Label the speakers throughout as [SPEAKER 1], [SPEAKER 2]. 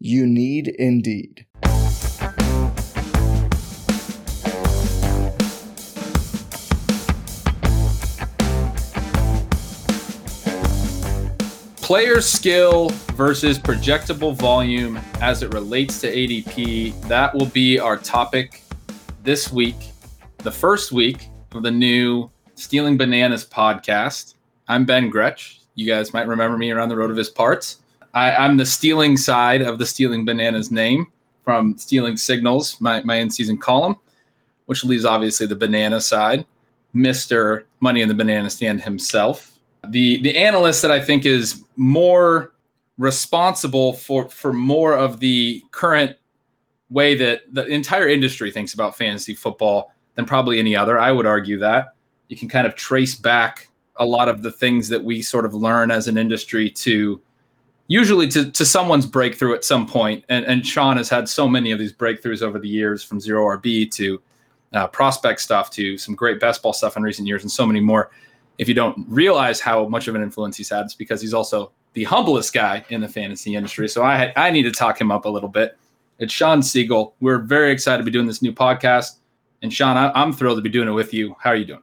[SPEAKER 1] You need Indeed.
[SPEAKER 2] Player skill versus projectable volume as it relates to ADP. That will be our topic this week, the first week of the new Stealing Bananas podcast. I'm Ben Gretch. You guys might remember me around the RotoViz parts. I, am the stealing side of the Stealing Bananas name from Stealing Signals, my, my in season column, which leaves obviously the banana side, Mr. Money in the Banana Stand himself the the analyst that I think is more responsible for for more of the current way that the entire industry thinks about fantasy football than probably any other. I would argue that you can kind of trace back a lot of the things that we sort of learn as an industry to usually to, to someone's breakthrough at some point. And, and Shawn has had so many of these breakthroughs over the years from zero RB to uh, prospect stuff to some great best ball stuff in recent years and so many more if you don't realize how much of an influence he's had, it's because he's also the humblest guy in the fantasy industry. So I I need to talk him up a little bit. It's Shawn Siegele. We're very excited to be doing this new podcast. And Shawn, I, am thrilled to be doing it with you. How are you doing?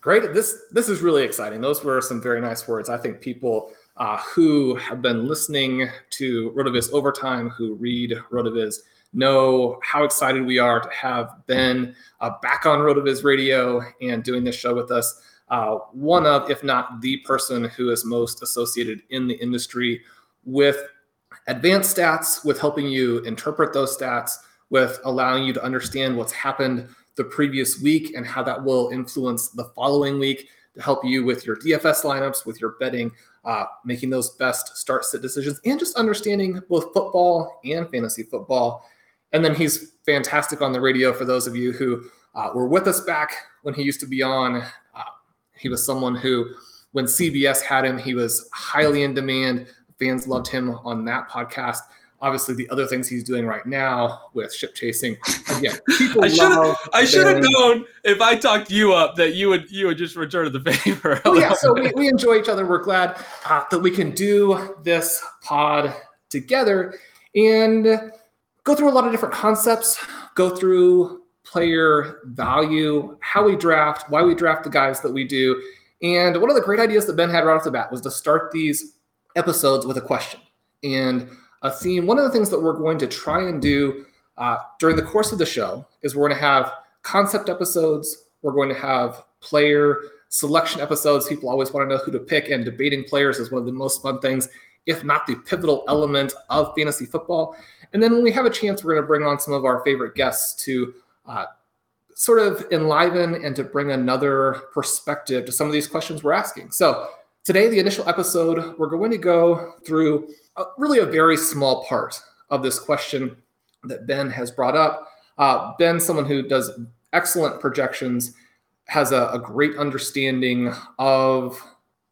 [SPEAKER 3] Great. This this is really exciting. Those were some very nice words. I think people uh, who have been listening to RotoViz Overtime, who read RotoViz, know how excited we are to have Ben uh, back on RotoViz Radio and doing this show with us. Uh, one of, if not the person who is most associated in the industry with advanced stats, with helping you interpret those stats, with allowing you to understand what's happened the previous week and how that will influence the following week to help you with your DFS lineups, with your betting, uh, making those best start sit decisions, and just understanding both football and fantasy football. And then he's fantastic on the radio for those of you who uh, were with us back when he used to be on he was someone who, when CBS had him, he was highly in demand. Fans loved him on that podcast. Obviously, the other things he's doing right now with ship chasing, again, people
[SPEAKER 2] I should I should have known if I talked you up that you would you would just return the favor.
[SPEAKER 3] oh, yeah, so we, we enjoy each other. We're glad uh, that we can do this pod together and go through a lot of different concepts, go through player value, how we draft, why we draft the guys that we do. And one of the great ideas that Ben had right off the bat was to start these episodes with a question and a theme. One of the things that we're going to try and do uh, during the course of the show is we're going to have concept episodes, we're going to have player selection episodes. People always want to know who to pick, and debating players is one of the most fun things, if not the pivotal element of fantasy football. And then when we have a chance, we're going to bring on some of our favorite guests to uh, sort of enliven and to bring another perspective to some of these questions we're asking. So, today, the initial episode, we're going to go through a, really a very small part of this question that Ben has brought up. Uh, Ben, someone who does excellent projections, has a, a great understanding of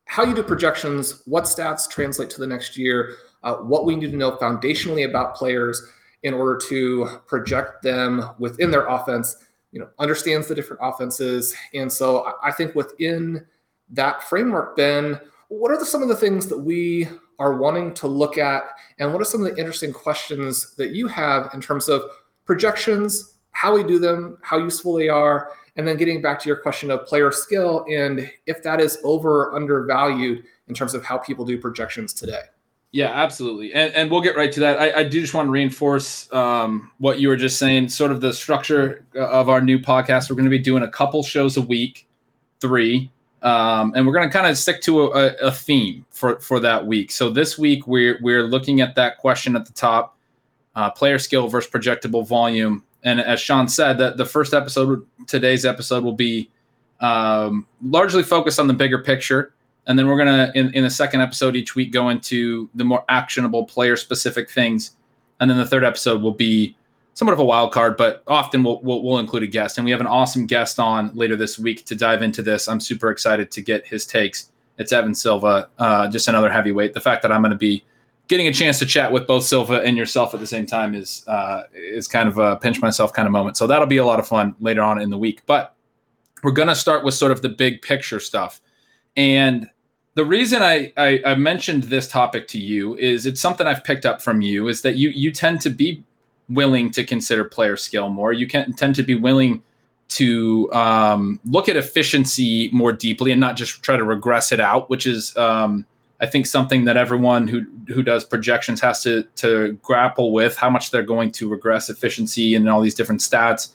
[SPEAKER 3] how you do projections, what stats translate to the next year, uh, what we need to know foundationally about players in order to project them within their offense, you know, understands the different offenses. And so I think within that framework, Ben, what are the, some of the things that we are wanting to look at? And what are some of the interesting questions that you have in terms of projections, how we do them, how useful they are, and then getting back to your question of player skill and if that is over or undervalued in terms of how people do projections today?
[SPEAKER 2] Yeah, absolutely. And, and we'll get right to that. I, I do just want to reinforce um, what you were just saying, sort of the structure of our new podcast. We're going to be doing a couple shows a week, three, um, and we're going to kind of stick to a, a, theme for, for that week. So this week, we're, we're looking at that question at the top uh, player skill versus projectable volume. And as Shawn said, that the first episode, today's episode, will be um, largely focused on the bigger picture and then we're gonna in, in the second episode each week go into the more actionable player specific things and then the third episode will be somewhat of a wild card but often we'll, we'll, we'll include a guest. And we have an awesome guest on later this week to dive into this. I'm super excited to get his takes. It's Evan Silva uh, just another heavyweight. The fact that i'm going to be getting a chance to chat with both Silva and yourself at the same time is uh, is kind of a pinch myself kind of moment. So that'll be a lot of fun later on in the week. But we're going to start with sort of the big picture stuff. And the reason I, I, I mentioned this topic to you is it's something I've picked up from you is that you you tend to be willing to consider player skill more. You can tend to be willing to um, look at efficiency more deeply and not just try to regress it out, which is um, I think something that everyone who who does projections has to to grapple with how much they're going to regress efficiency and all these different stats.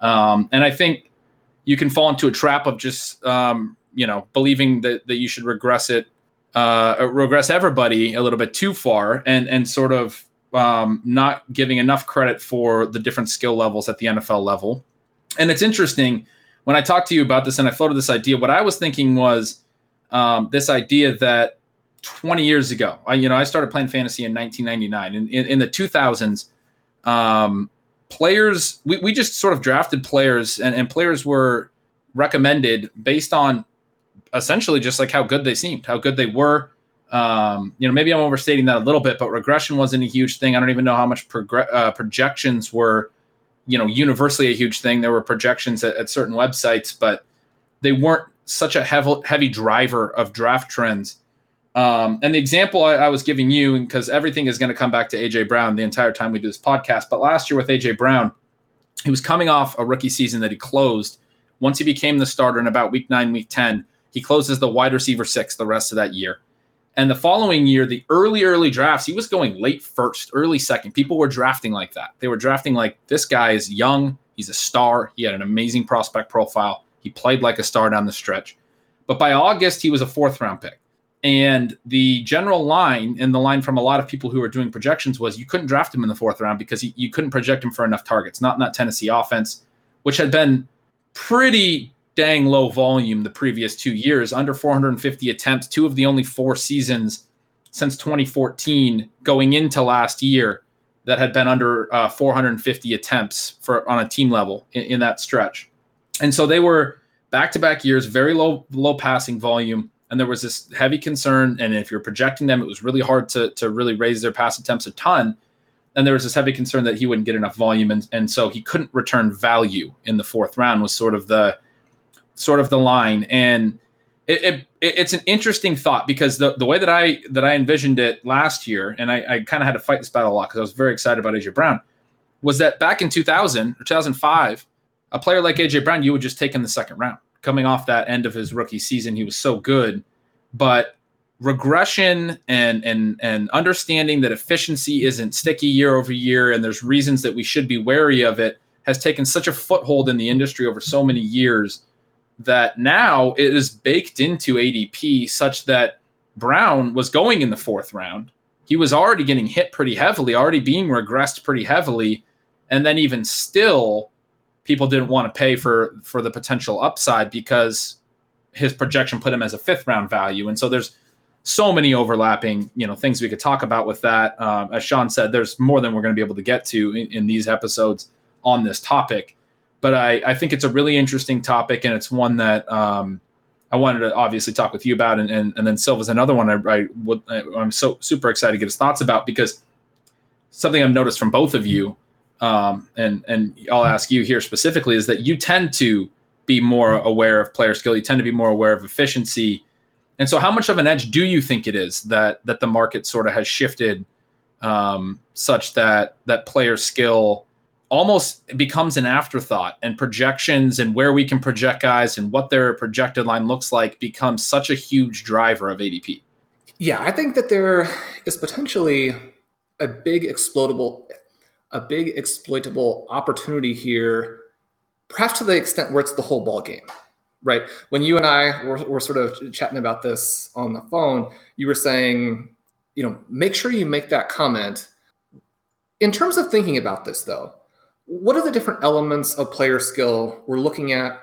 [SPEAKER 2] Um, and I think you can fall into a trap of just um, you know believing that that you should regress it uh, regress everybody a little bit too far and and sort of um, not giving enough credit for the different skill levels at the NFL level. And it's interesting when I talked to you about this and I floated this idea. What I was thinking was um, this idea that 20 years ago, I, you know, I started playing fantasy in 1999. In, in, in the 2000s, um, players, we, we just sort of drafted players, and, and players were recommended based on essentially just like how good they seemed, how good they were. Um, you know, maybe I'm overstating that a little bit, but regression wasn't a huge thing. I don't even know how much uh, projections were, you know, universally a huge thing. There were projections at, at certain websites, but they weren't such a heavy, heavy driver of draft trends. Um, and the example I, I was giving you, because everything is going to come back to AJ Brown the entire time we do this podcast. But last year with AJ Brown, he was coming off a rookie season that he closed. Once he became the starter in about week nine, week 10, he closes the wide receiver six the rest of that year. And the following year, the early, early drafts, he was going late first, early second. People were drafting like that. They were drafting like this guy is young. He's a star. He had an amazing prospect profile. He played like a star down the stretch. But by August, he was a fourth round pick. And the general line and the line from a lot of people who were doing projections was you couldn't draft him in the fourth round because he, you couldn't project him for enough targets, not in that Tennessee offense, which had been pretty dang low volume the previous two years, under 450 attempts, two of the only four seasons since 2014 going into last year that had been under uh, 450 attempts for on a team level in, in that stretch. And so they were back-to-back years, very low low passing volume, and there was this heavy concern. And if you're projecting them, it was really hard to to really raise their pass attempts a ton. And there was this heavy concern that he wouldn't get enough volume, and, and so he couldn't return value in the fourth round. Was sort of the sort of the line and it, it, it's an interesting thought because the, the way that I that I envisioned it last year, and I, I kind of had to fight this battle a lot because I was very excited about AJ Brown, was that back in 2000 or 2005, a player like AJ Brown, you would just take in the second round. Coming off that end of his rookie season, he was so good, but regression and and and understanding that efficiency isn't sticky year over year, and there's reasons that we should be wary of it, has taken such a foothold in the industry over so many years that now it is baked into ADP such that Brown was going in the fourth round. He was already getting hit pretty heavily, already being regressed pretty heavily. And then even still, people didn't want to pay for for the potential upside because his projection put him as a fifth round value. And so there's so many overlapping, you know, things we could talk about with that. Um, as Shawn said, there's more than we're going to be able to get to in, in these episodes on this topic but I, I think it's a really interesting topic, and it's one that um, I wanted to obviously talk with you about, and and, and then Silva's another one I, I would I'm so super excited to get his thoughts about because something I've noticed from both of you, um, and and I'll ask you here specifically is that you tend to be more aware of player skill, you tend to be more aware of efficiency, and so how much of an edge do you think it is that that the market sort of has shifted um, such that that player skill almost becomes an afterthought and projections and where we can project guys and what their projected line looks like becomes such a huge driver of ADP.
[SPEAKER 3] Yeah, I think that there is potentially a big exploitable a big exploitable opportunity here, perhaps to the extent where it's the whole ball game, right? When you and I were, were sort of chatting about this on the phone, you were saying, you know, make sure you make that comment. In terms of thinking about this, though, what are the different elements of player skill we're looking at?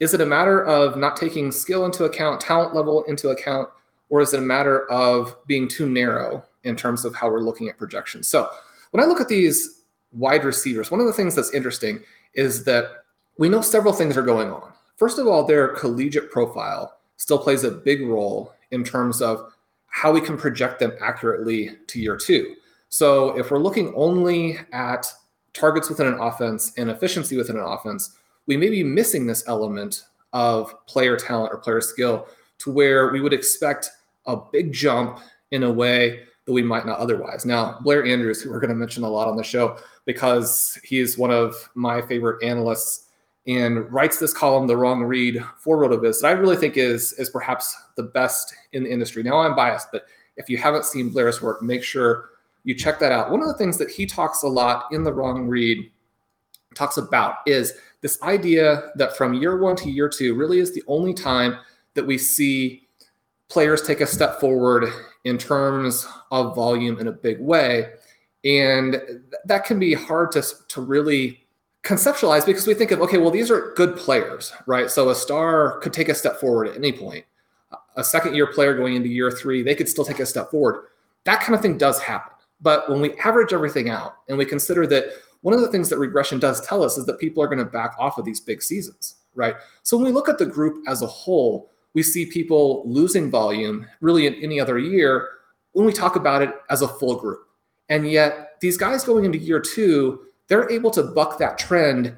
[SPEAKER 3] Is it a matter of not taking skill into account, talent level into account? or is it a matter of being too narrow in terms of how we're looking at projections? So when I look at these wide receivers, one of the things that's interesting is that we know several things are going on. First of all, their collegiate profile still plays a big role in terms of how we can project them accurately to year two. So if we're looking only at targets within an offense and efficiency within an offense, we may be missing this element of player talent or player skill to where we would expect a big jump in a way that we might not otherwise. Now, Blair Andrews, who we're going to mention a lot on the show because he's one of my favorite analysts and writes this column, The Wrong Read for RotoViz, that I really think is, is perhaps the best in the industry. Now, I'm biased, but if you haven't seen Blair's work, make sure you check that out. One of the things that he talks a lot in The Wrong Read talks about is this idea that from year one to year two really is the only time that we see players take a step forward in terms of volume in a big way. And that can be hard to, to really conceptualize because we think of, okay, well, these are good players, right? So a star could take a step forward at any point. A second year player going into year three, they could still take a step forward. That kind of thing does happen. But when we average everything out and we consider that one of the things that regression does tell us is that people are going to back off of these big seasons, right? So when we look at the group as a whole, we see people losing volume really in any other year when we talk about it as a full group. And yet, these guys going into year two, they're able to buck that trend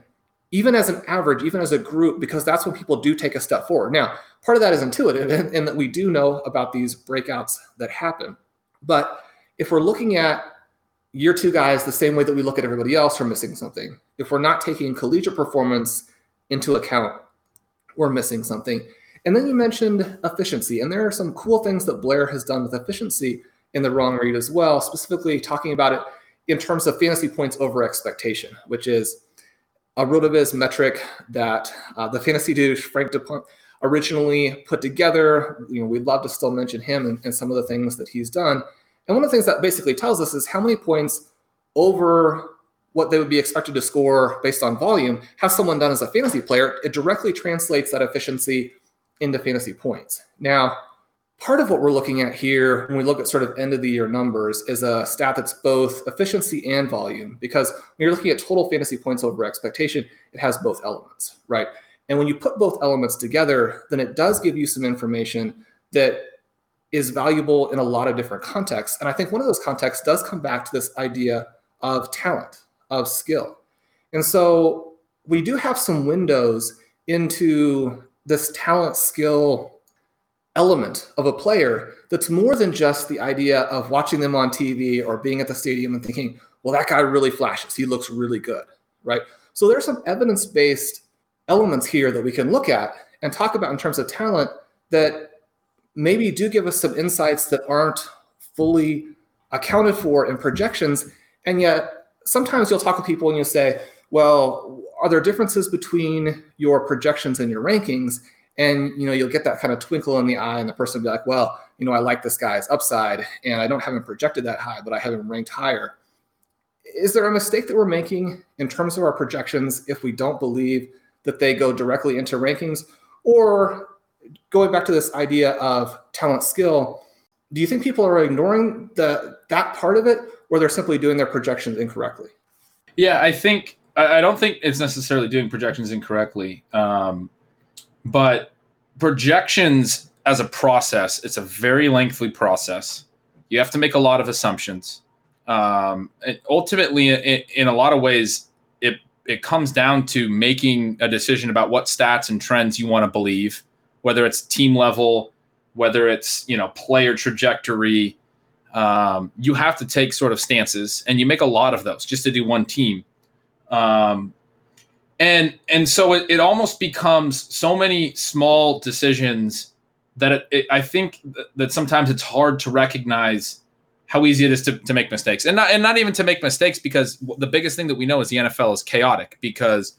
[SPEAKER 3] even as an average, even as a group, because that's when people do take a step forward. Now, part of that is intuitive and, and that we do know about these breakouts that happen. But if we're looking at year two guys the same way that we look at everybody else, we're missing something. If we're not taking collegiate performance into account, we're missing something. And then you mentioned efficiency, and there are some cool things that Blair has done with efficiency in the wrong read as well, specifically talking about it in terms of fantasy points over expectation, which is a RotoViz metric that uh, the fantasy dude Frank DuPont originally put together. You know, we'd love to still mention him and, and some of the things that he's done. And one of the things that basically tells us is how many points over what they would be expected to score based on volume has someone done as a fantasy player. It directly translates that efficiency into fantasy points. Now, part of what we're looking at here when we look at sort of end of the year numbers is a stat that's both efficiency and volume because when you're looking at total fantasy points over expectation, it has both elements, right? And when you put both elements together, then it does give you some information that is valuable in a lot of different contexts. And I think one of those contexts does come back to this idea of talent, of skill. And so we do have some windows into this talent skill element of a player that's more than just the idea of watching them on TV or being at the stadium and thinking, well, that guy really flashes. He looks really good, right? So there's some evidence based elements here that we can look at and talk about in terms of talent that maybe do give us some insights that aren't fully accounted for in projections. And yet, sometimes you'll talk with people and you'll say, well, are there differences between your projections and your rankings? And you know, you'll get that kind of twinkle in the eye, and the person will be like, well, you know, I like this guy's upside, and I don't have him projected that high, but I have him ranked higher. Is there a mistake that we're making in terms of our projections if we don't believe that they go directly into rankings? Or going back to this idea of talent skill, do you think people are ignoring the that part of it, or they're simply doing their projections incorrectly?
[SPEAKER 2] Yeah, I think I, don't think it's necessarily doing projections incorrectly, um, but projections as a process, it's a very lengthy process. You have to make a lot of assumptions. Um, ultimately, in, in a lot of ways, it it comes down to making a decision about what stats and trends you want to believe, whether it's team level, whether it's you know player trajectory. Um, you have to take sort of stances, and you make a lot of those just to do one team. Um, and and so it, it almost becomes so many small decisions that it, it, I think that sometimes it's hard to recognize how easy it is to, to make mistakes and not, and not even to make mistakes because the biggest thing that we know is the NFL is chaotic because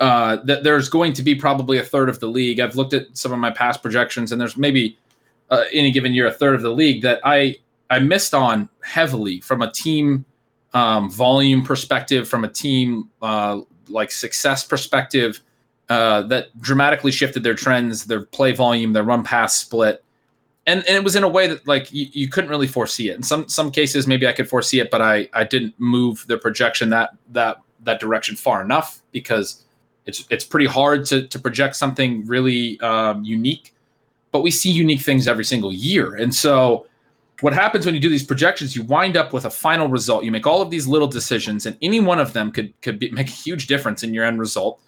[SPEAKER 2] uh, that there's going to be probably a third of the league. I've looked at some of my past projections and there's maybe uh, any given year a third of the league that I I missed on heavily from a team um, volume perspective, from a team uh, like success perspective, uh, that dramatically shifted their trends, their play volume, their run pass split, and, and it was in a way that like you, you couldn't really foresee it. In some some cases, maybe I could foresee it, but I I didn't move the projection that that that direction far enough because it's it's pretty hard to to project something really um, unique. But we see unique things every single year, and so what happens when you do these projections you wind up with a final result. You make all of these little decisions and any one of them could could be, make a huge difference in your end result.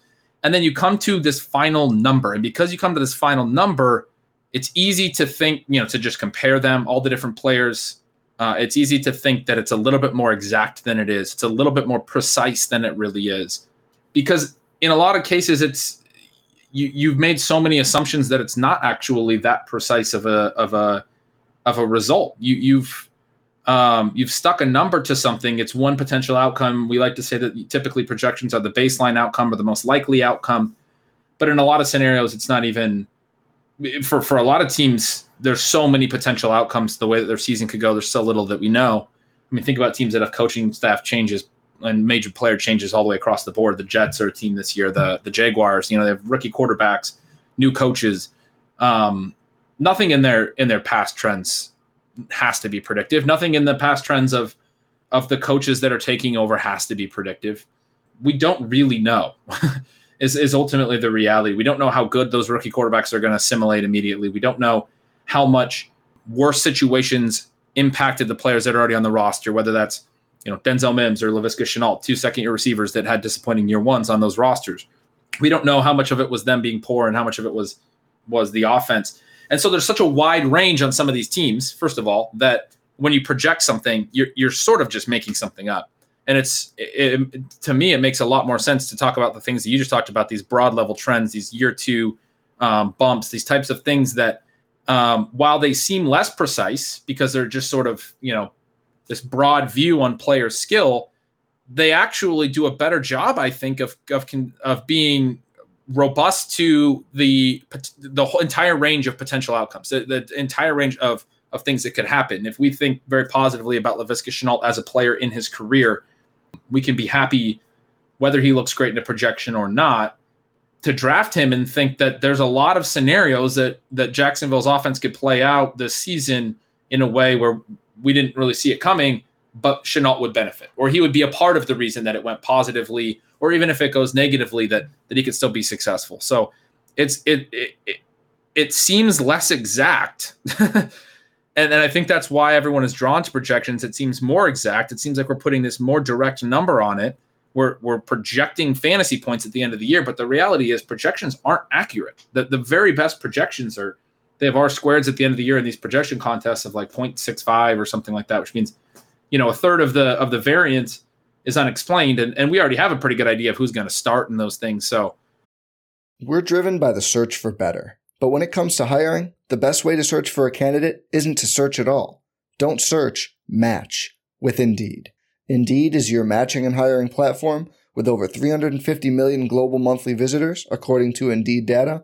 [SPEAKER 2] And then you come to this final number. And because you come to this final number it's easy to think you know to just compare them all the different players. Uh, it's easy to think that it's a little bit more exact than it is. It's a little bit more precise than it really is. Because in a lot of cases it's you you've made so many assumptions that it's not actually that precise of a of a of a result you you've um, you've stuck a number to something. It's one potential outcome. We like to say that typically projections are the baseline outcome or the most likely outcome, but in a lot of scenarios, it's not even. For for a lot of teams, there's so many potential outcomes. The way that their season could go, there's so little that we know. I mean, think about teams that have coaching staff changes and major player changes all the way across the board. The Jets are a team this year. The the Jaguars, you know, they have rookie quarterbacks, new coaches. Um, nothing in their in their past trends has to be predictive. Nothing in the past trends of of the coaches that are taking over has to be predictive. We don't really know. is is ultimately the reality. We don't know how good those rookie quarterbacks are going to assimilate immediately. We don't know how much worse situations impacted the players that are already on the roster, whether that's you know Denzel Mims or Laviska Shenault, two second year receivers that had disappointing year ones on those rosters. We don't know how much of it was them being poor and how much of it was was the offense. And so there's such a wide range on some of these teams, first of all, that when you project something, you're, you're sort of just making something up. And it's it, it, to me, it makes a lot more sense to talk about the things that you just talked about, these broad level trends, these year two um, bumps, these types of things that, um, while they seem less precise because they're just sort of, you know, this broad view on player skill, they actually do a better job, I think, of of of being robust to the the whole entire range of potential outcomes, the, the, entire range of of things that could happen. If we think very positively about Laviska Shenault as a player in his career, we can be happy whether he looks great in a projection or not to draft him and think that there's a lot of scenarios that that Jacksonville's offense could play out this season in a way where we didn't really see it coming, but Shenault would benefit, or he would be a part of the reason that it went positively or even if it goes negatively, that that he could still be successful. So it's it it it, it seems less exact. and, and I think that's why everyone is drawn to projections. It seems more exact. It seems like we're putting this more direct number on it. We're, we're projecting fantasy points at the end of the year, but the reality is projections aren't accurate. The, the very best projections are they have R squareds at the end of the year in these projection contests of like 0.65 or something like that, which means, you know, a third of the of the variance is unexplained, and, and we already have a pretty good idea of who's going to start in those things. So
[SPEAKER 1] we're driven by the search for better. But when it comes to hiring, the best way to search for a candidate isn't to search at all. Don't search, match with Indeed. Indeed is your matching and hiring platform with over 350 million global monthly visitors, according to Indeed data,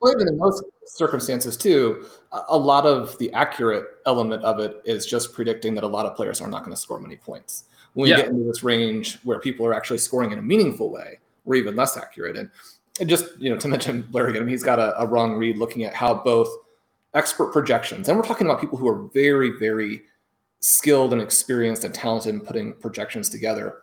[SPEAKER 3] Well, even in those circumstances too, a lot of the accurate element of it is just predicting that a lot of players are not going to score many points. When yeah. we get into this range where people are actually scoring in a meaningful way, we're even less accurate. And, and just you know, to mention Blair again, he's got a, a wrong read looking at how both expert projections, and we're talking about people who are very, very skilled and experienced and talented in putting projections together,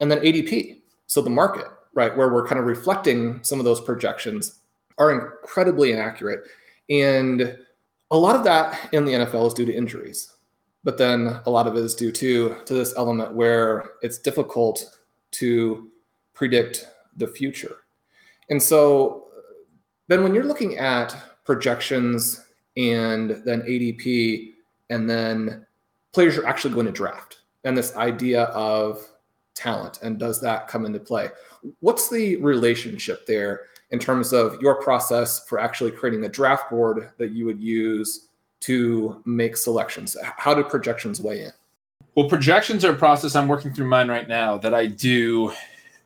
[SPEAKER 3] and then ADP, so the market, right, where we're kind of reflecting some of those projections are incredibly inaccurate. And a lot of that in the NFL is due to injuries. But then a lot of it is due to, to this element where it's difficult to predict the future. And so then when you're looking at projections and then ADP and then players you're actually going to draft and this idea of talent and does that come into play? What's the relationship there in terms of your process for actually creating a draft board that you would use to make selections? How do projections weigh in?
[SPEAKER 2] Well, projections are a process I'm working through mine right now that I do,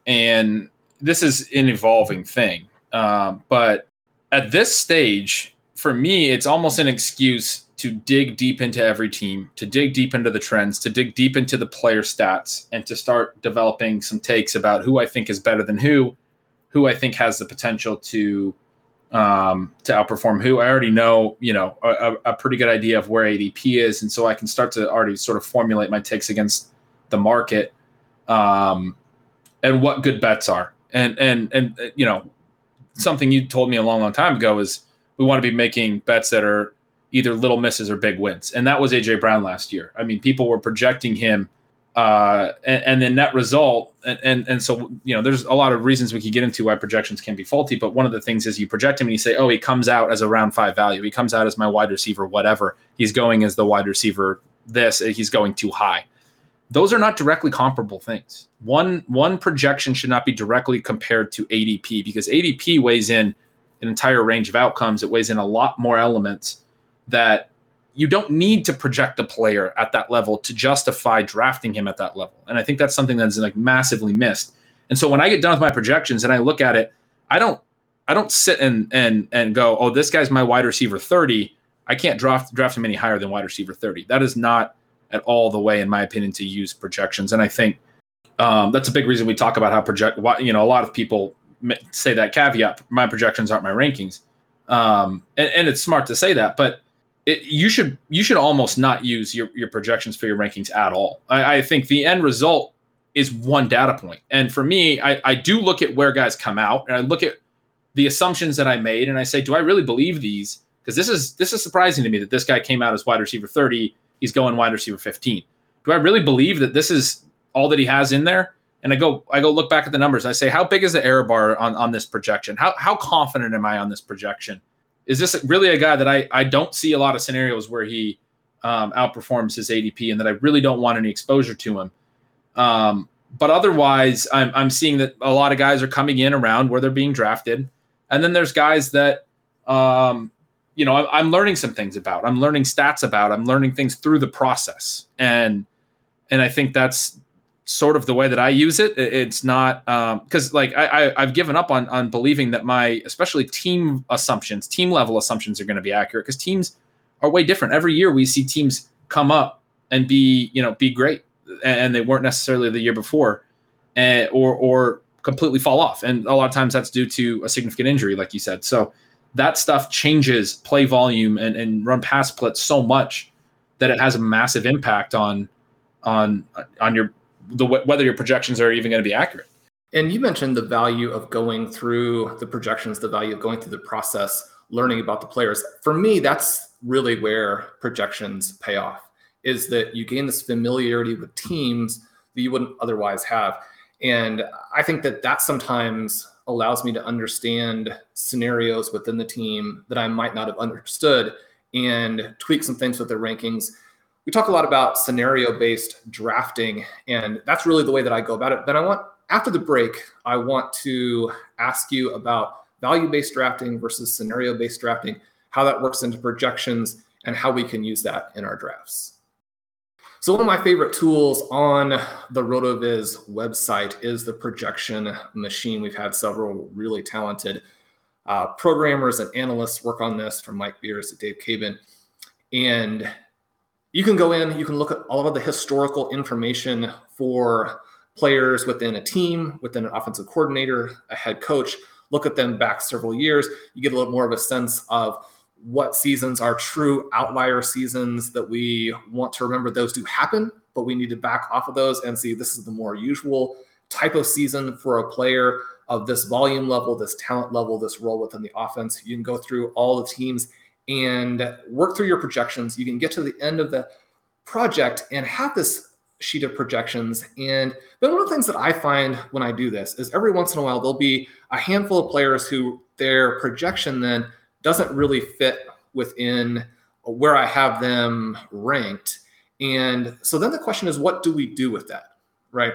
[SPEAKER 2] and this is an evolving thing. Um, but at this stage, for me, it's almost an excuse to dig deep into every team, to dig deep into the trends, to dig deep into the player stats, and to start developing some takes about who I think is better than who who I think has the potential to um, to outperform who. I already know, you know, a, a, pretty good idea of where ADP is, and so I can start to already sort of formulate my takes against the market, um, and what good bets are. And and and you know, something you told me a long, long time ago is we want to be making bets that are either little misses or big wins, and that was AJ Brown last year. I mean, people were projecting him uh, and, and, then net result, and, and, and so you know, there's a lot of reasons we could get into why projections can be faulty. But one of the things is you project him and you say, oh, he comes out as a round five value. He comes out as my wide receiver, whatever. He's going as the wide receiver. This he's going too high. Those are not directly comparable things. One one projection should not be directly compared to ADP because ADP weighs in an entire range of outcomes. It weighs in a lot more elements that you don't need to project a player at that level to justify drafting him at that level. And I think that's something that's like massively missed. And so when I get done with my projections and I look at it, I don't I don't sit and and and go, oh, this guy's my wide receiver 30. I can't draft draft him any higher than wide receiver 30. That is not at all the way, in my opinion, to use projections. And I think um, that's a big reason we talk about how project. You know, a lot of people say that caveat: my projections aren't my rankings, um, and, and it's smart to say that, but it, you should you should almost not use your, your projections for your rankings at all. I, I, think the end result is one data point. And for me, I, I do look at where guys come out and I look at the assumptions that I made and I say, do I really believe these? Because this is this is surprising to me that this guy came out as wide receiver 30, he's going wide receiver 15. Do I really believe that this is all that he has in there? And I go I go look back at the numbers. I say, how big is the error bar on, on this projection? How how confident am I on this projection? Is this really a guy that I, I don't see a lot of scenarios where he um, outperforms his ADP and that I really don't want any exposure to him. Um, but otherwise, I'm, I'm seeing that a lot of guys are coming in around where they're being drafted. And then there's guys that, um, you know, I'm, I'm learning some things about. I'm learning stats about. I'm learning things through the process. And and I think that's sort of the way that I use it. It's not because um, like I, I have given up on on believing that my especially team assumptions, team level assumptions are going to be accurate because teams are way different. Every year we see teams come up and be you know be great, and they weren't necessarily the year before, and, or or completely fall off. And a lot of times that's due to a significant injury, like you said. So that stuff changes play volume and, and run pass splits so much that it has a massive impact on on on your the whether your projections are even going to be accurate.
[SPEAKER 3] And you mentioned the value of going through the projections, the value of going through the process, learning about the players. For me, that's really where projections pay off. Is that you gain this familiarity with teams that you wouldn't otherwise have. And I think that that sometimes allows me to understand scenarios within the team that I might not have understood and tweak some things with their rankings. We talk a lot about scenario based drafting, and that's really the way that I go about it. But I want, after the break, I want to ask you about value based drafting versus scenario based drafting, how that works into projections, and how we can use that in our drafts. So one of my favorite tools on the RotoViz website is the projection machine. We've had several really talented uh, programmers and analysts work on this from Mike Beers to Dave Caban. And you can go in, you can look at all of the historical information for players within a team, within an offensive coordinator, a head coach, look at them back several years. You get a little more of a sense of what seasons are true outlier seasons that we want to remember those do happen, but we need to back off of those and see this is the more usual type of season for a player of this volume level, this talent level, this role within the offense. You can go through all the teams and work through your projections. You can get to the end of the project and have this sheet of projections. And then one of the things that I find when I do this is every once in a while there'll be a handful of players who their projection then doesn't really fit within where I have them ranked. And so then the question is, what do we do with that? Right.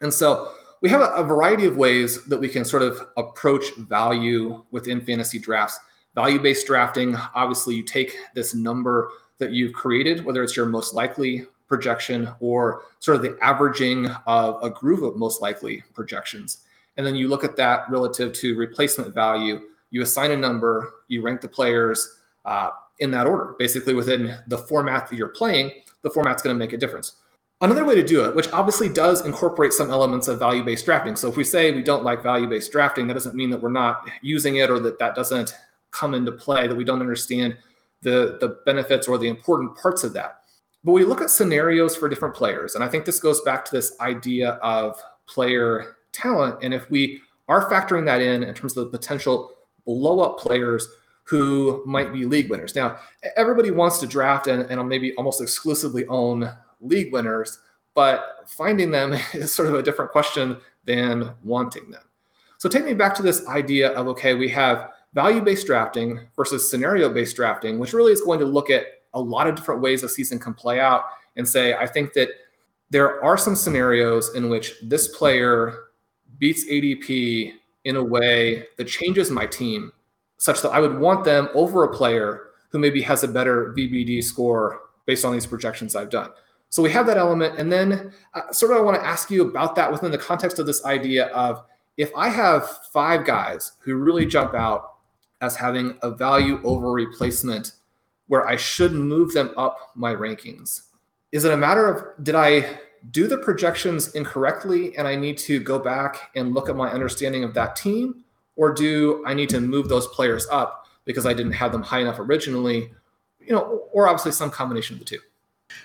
[SPEAKER 3] And so we have a, variety of ways that we can sort of approach value within fantasy drafts. Value based drafting, obviously, you take this number that you've created, whether it's your most likely projection or sort of the averaging of a group of most likely projections. And then you look at that relative to replacement value you assign a number, you rank the players uh, in that order. Basically, within the format that you're playing, the format's going to make a difference. Another way to do it, which obviously does incorporate some elements of value based drafting. So if we say we don't like value based drafting, that doesn't mean that we're not using it or that that doesn't come into play, that we don't understand the, the benefits or the important parts of that. But we look at scenarios for different players. And I think this goes back to this idea of player talent. And if we are factoring that in in terms of the potential blow up players who might be league winners. Now, everybody wants to draft and, and maybe almost exclusively own league winners, but finding them is sort of a different question than wanting them. So take me back to this idea of okay, we have value based drafting versus scenario based drafting, which really is going to look at a lot of different ways a season can play out and say, I think that there are some scenarios in which this player beats ADP in a way that changes my team such that I would want them over a player who maybe has a better VBD score based on these projections I've done. So we have that element. And then, uh, sort of, I want to ask you about that within the context of this idea of if I have five guys who really jump out as having a value over replacement where I should move them up my rankings, is it a matter of did I do the projections incorrectly and I need to go back and look at my understanding of that team? Or do I need to move those players up because I didn't have them high enough originally? You know, or obviously some combination of the two.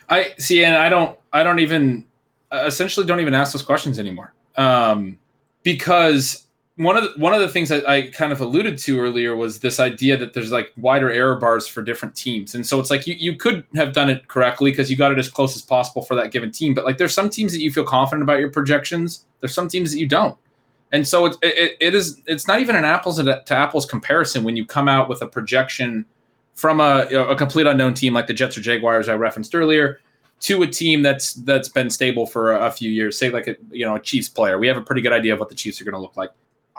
[SPEAKER 2] I see, and I don't, I don't even, essentially, don't even ask those questions anymore, um, because one of the, one of the things that I kind of alluded to earlier was this idea that there's like wider error bars for different teams, and so it's like you, you could have done it correctly because you got it as close as possible for that given team. But like there's some teams that you feel confident about your projections, there's some teams that you don't, and so it, it, it is it's not even an apples to apples comparison when you come out with a projection from a, a complete unknown team like the Jets or Jaguars I referenced earlier to a team that's that's been stable for a, a few years, say like a you know a Chiefs player. We have a pretty good idea of what the Chiefs are going to look like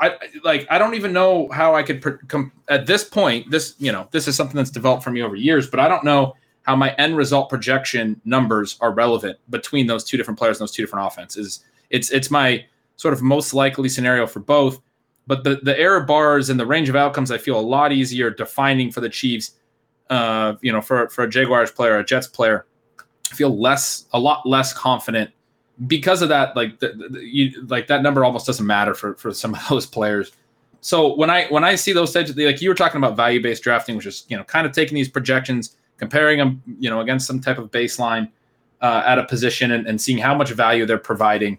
[SPEAKER 2] I like I don't even know how I could com- at this point this you know this is something that's developed for me over years but I don't know how my end result projection numbers are relevant between those two different players and those two different offenses it's it's my sort of most likely scenario for both but the the error bars and the range of outcomes I feel a lot easier defining for the Chiefs uh you know for for a Jaguars player a Jets player I feel less a lot less confident because of that, like the, the, you, like that number almost doesn't matter for for some of those players. So when I when I see those types like you were talking about value based drafting, which is you know kind of taking these projections, comparing them you know against some type of baseline uh, at a position and, and seeing how much value they're providing,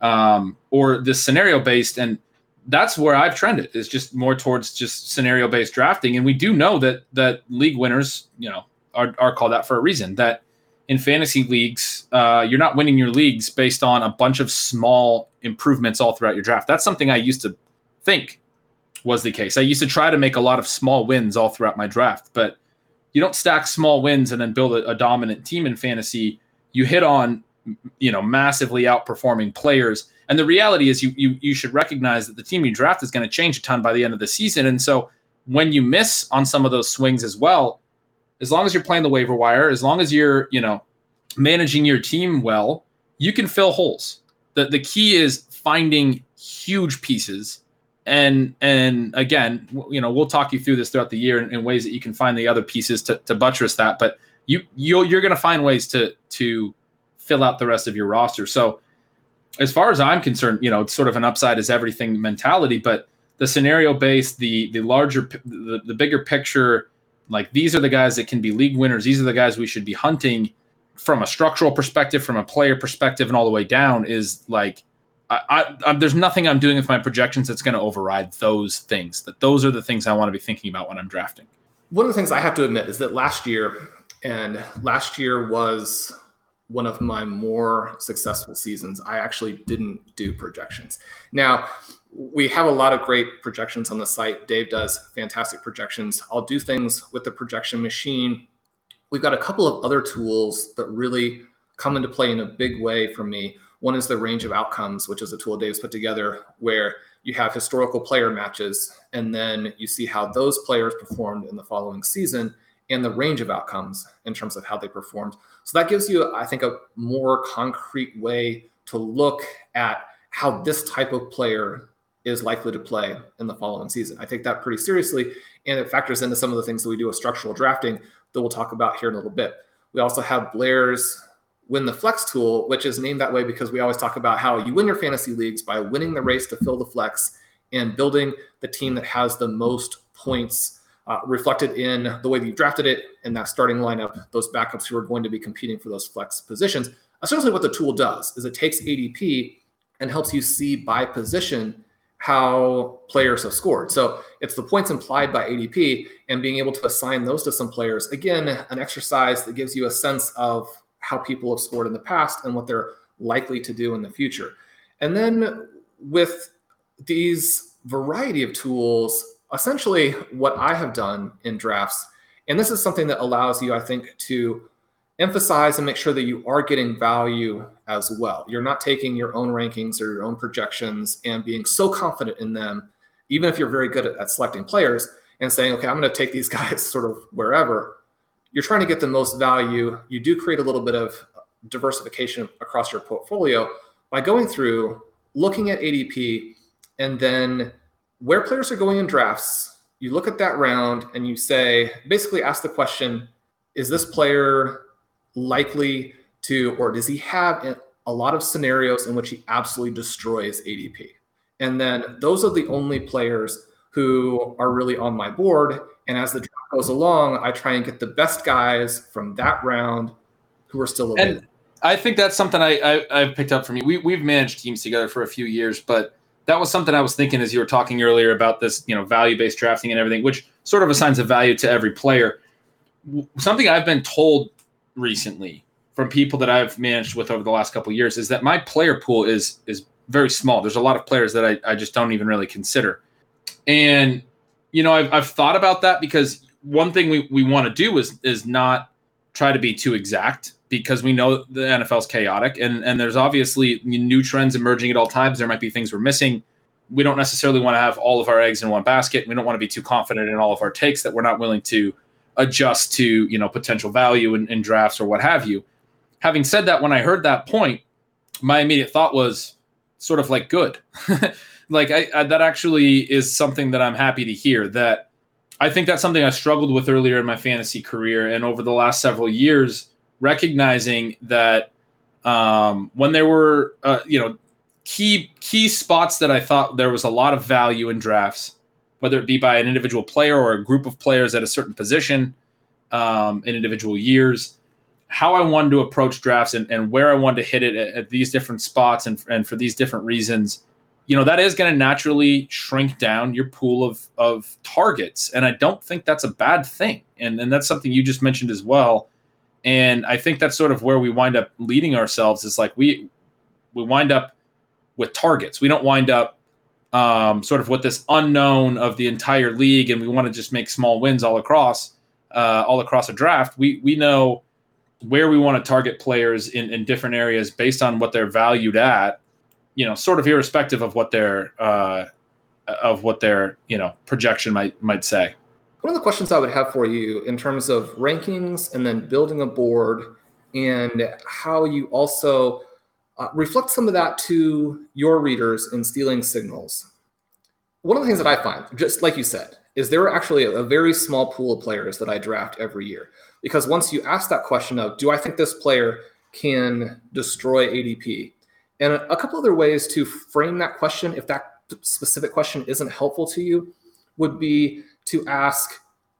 [SPEAKER 2] um, or this scenario based and that's where I've trended is just more towards just scenario based drafting. And we do know that that league winners, you know, are, are called out for a reason. That in fantasy leagues, uh, you're not winning your leagues based on a bunch of small improvements all throughout your draft. That's something I used to think was the case. I used to try to make a lot of small wins all throughout my draft, but you don't stack small wins and then build a, a dominant team in fantasy. You hit on you know massively outperforming players and the reality is you you you should recognize that the team you draft is going to change a ton by the end of the season and so when you miss on some of those swings as well as long as you're playing the waiver wire as long as you're you know managing your team well you can fill holes. The the key is finding huge pieces and and again you know we'll talk you through this throughout the year in, in ways that you can find the other pieces to, to buttress that but you you you're going to find ways to to fill out the rest of your roster. So as far as i'm concerned you know it's sort of an upside is everything mentality but the scenario based the the larger the, the bigger picture like these are the guys that can be league winners these are the guys we should be hunting from a structural perspective from a player perspective and all the way down is like I, I, there's nothing I'm doing with my projections that's going to override those things. That those are the things I want to be thinking about when I'm drafting.
[SPEAKER 3] One of the things I have to admit is that last year, and last year was one of my more successful seasons. I actually didn't do projections. Now, we have a lot of great projections on the site. Dave does fantastic projections. I'll do things with the projection machine. We've got a couple of other tools that really come into play in a big way for me. One is the range of outcomes, which is a tool Dave's put together where you have historical player matches and then you see how those players performed in the following season and the range of outcomes in terms of how they performed. So that gives you, I think, a more concrete way to look at how this type of player is likely to play in the following season. I take that pretty seriously, and it factors into some of the things that we do with structural drafting that we'll talk about here in a little bit. We also have Blair's win the flex tool, which is named that way because we always talk about how you win your fantasy leagues by winning the race to fill the flex and building the team that has the most points uh, reflected in the way that you drafted it and that starting lineup, those backups who are going to be competing for those flex positions. Essentially, what the tool does is it takes ADP and helps you see by position how players have scored. So it's the points implied by ADP and being able to assign those to some players. Again, an exercise that gives you a sense of how people have scored in the past and what they're likely to do in the future. And then with these variety of tools, essentially what I have done in drafts, and this is something that allows you, I think, to emphasize and make sure that you are getting value as well. You're not taking your own rankings or your own projections and being so confident in them, even if you're very good at, at selecting players and saying, okay, I'm going to take these guys sort of wherever you're trying to get the most value. You do create a little bit of diversification across your portfolio by going through, looking at ADP, and then where players are going in drafts. You look at that round and you say, basically ask the question is this player likely to, or does he have a lot of scenarios in which he absolutely destroys ADP? And then those are the only players who are really on my board. And as the draft goes along, I try and get the best guys from that round who are still available.
[SPEAKER 2] And I think that's something I, I have picked up from you. We we've managed teams together for a few years, but that was something I was thinking as you were talking earlier about this, you know, value based drafting and everything, which sort of assigns a value to every player. Something I've been told recently from people that I've managed with over the last couple years is that my player pool is is very small. There's a lot of players that I, I just don't even really consider. And you know, I've, I've thought about that because one thing we, we want to do is is not try to be too exact because we know the NFL is chaotic and and there's obviously new trends emerging at all times. There might be things we're missing. We don't necessarily want to have all of our eggs in one basket. We don't want to be too confident in all of our takes that we're not willing to adjust to you know potential value in, in drafts or what have you. Having said that, when I heard that point, my immediate thought was sort of like good. like I, I, that actually is something that I'm happy to hear that I think that's something I struggled with earlier in my fantasy career and over the last several years recognizing that um, when there were uh, you know key key spots that I thought there was a lot of value in drafts whether it be by an individual player or a group of players at a certain position um, in individual years how I wanted to approach drafts and, and where I wanted to hit it at, at these different spots and, and for these different reasons you know that is going to naturally shrink down your pool of of targets. And i don't think that's a bad thing. And and that's something you just mentioned as well. And i think that's sort of where we wind up leading ourselves is like we we wind up with targets. We don't wind up um, sort of with this unknown of the entire league, and we want to just make small wins all across, uh, all across a draft. We we know where we want to target players in, in different areas based on what they're valued at, you know, sort of irrespective of what their uh, of what their you know projection might might say.
[SPEAKER 3] One of the questions I would have for you in terms of rankings and then building a board and how you also uh, reflect some of that to your readers in stealing signals. One of the things that I find, just like you said, is there are actually a, very small pool of players that I draft every year. Because once you ask that question of, do I think this player can destroy ADP? And a, a couple other ways to frame that question, if that specific question isn't helpful to you, would be to ask,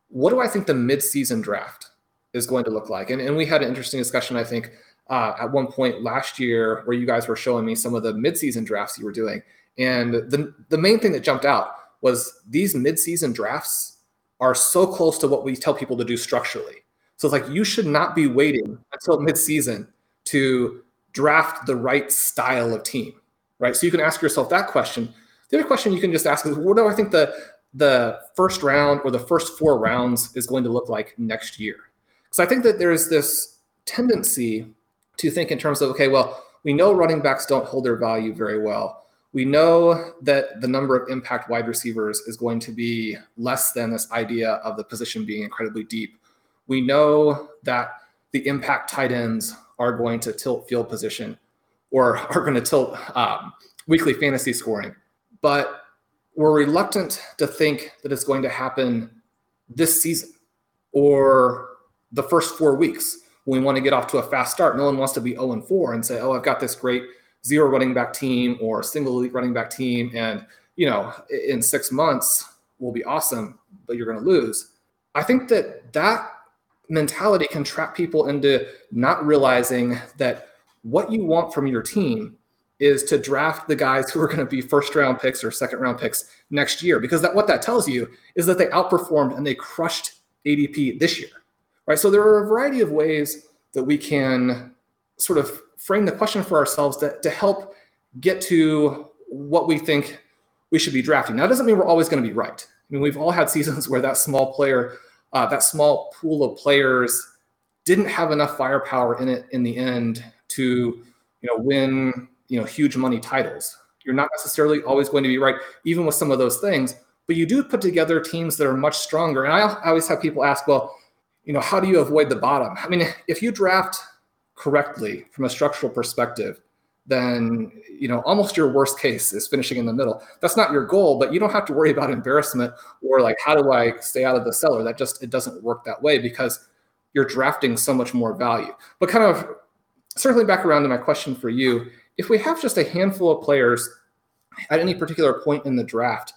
[SPEAKER 3] what do I think the midseason draft is going to look like? And, and we had an interesting discussion, I think, uh, at one point last year where you guys were showing me some of the midseason drafts you were doing. And the, the main thing that jumped out was these midseason drafts are so close to what we tell people to do structurally. So it's like you should not be waiting until midseason to draft the right style of team, right? So you can ask yourself that question. The other question you can just ask is, what do I think the the first round or the first four rounds is going to look like next year? Because I think that there's this tendency to think in terms of, okay, well, we know running backs don't hold their value very well. We know that the number of impact wide receivers is going to be less than this idea of the position being incredibly deep. We know that the impact tight ends are going to tilt field position or are going to tilt um, weekly fantasy scoring. But we're reluctant to think that it's going to happen this season or the first four weeks we want to get off to a fast start. No one wants to be 0 and 4 and say, oh, I've got this great zero running back team or single elite running back team. And, you know, in six months will be awesome, but you're going to lose. I think that that mentality can trap people into not realizing that what you want from your team is to draft the guys who are going to be first round picks or second round picks next year because that what that tells you is that they outperformed and they crushed ADP this year. Right? So there are a variety of ways that we can sort of frame the question for ourselves to, to help get to what we think we should be drafting. Now, that doesn't mean we're always going to be right. I mean, we've all had seasons where that small player, uh, that small pool of players didn't have enough firepower in it in the end to, you know, win, you know, huge money titles. You're not necessarily always going to be right, even with some of those things, but you do put together teams that are much stronger. And I, I always have people ask, well, you know, how do you avoid the bottom? I mean, if you draft correctly from a structural perspective, then you know almost your worst case is finishing in the middle. That's not your goal, but you don't have to worry about embarrassment or like how do I stay out of the cellar. That just it doesn't work that way because you're drafting so much more value. But kind of circling back around to my question for you, if we have just a handful of players at any particular point in the draft,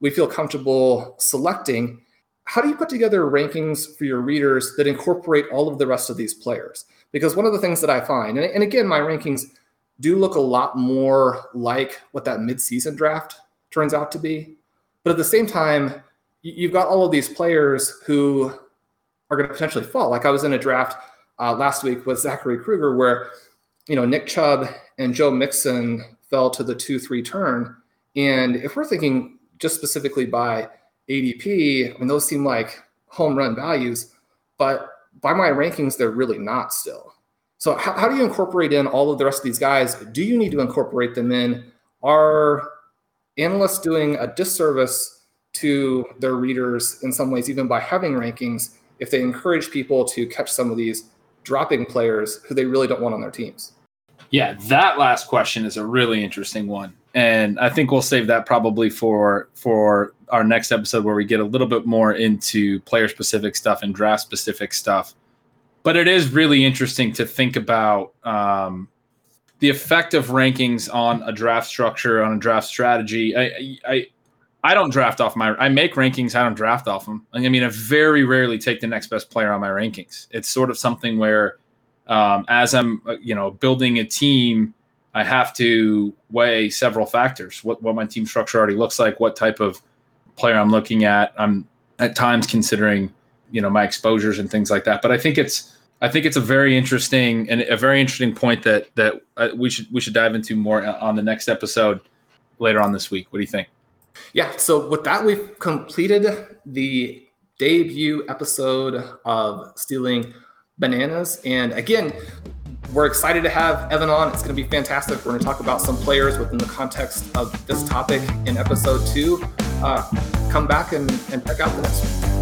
[SPEAKER 3] we feel comfortable selecting. How do you put together rankings for your readers that incorporate all of the rest of these players? Because one of the things that I find, and, and again, my rankings do look a lot more like what that midseason draft turns out to be. But at the same time, you've got all of these players who are going to potentially fall. Like I was in a draft uh, last week with Zachary Kruger, where you know Nick Chubb and Joe Mixon fell to the two-three turn. And if we're thinking just specifically by ADP, I mean those seem like home run values, but by my rankings, they're really not still. So how, how do you incorporate in all of the rest of these guys? Do you need to incorporate them in? Are analysts doing a disservice to their readers in some ways, even by having rankings, if they encourage people to catch some of these dropping players who they really don't want on their teams?
[SPEAKER 2] Yeah, that last question is a really interesting one. And I think we'll save that probably for for our next episode where we get a little bit more into player specific stuff and draft specific stuff. But it is really interesting to think about um, the effect of rankings on a draft structure, on a draft strategy. I, I, I don't draft off my. I make rankings. I don't draft off them. I mean, I very rarely take the next best player on my rankings. It's sort of something where, um, as I'm, uh, you know, building a team, I have to weigh several factors. What what my team structure already looks like. What type of player I'm looking at. I'm at times considering, you know, my exposures and things like that. But I think it's I think it's a very interesting and a very interesting point that that uh, we should we should dive into more on the next episode. later on this week. What do you think?
[SPEAKER 3] Yeah. So with that, we've completed the debut episode of Stealing Bananas. And again, we're excited to have Evan on. It's going to be fantastic. We're going to talk about some players within the context of this topic in episode two. Uh, come back and, and check out the next one.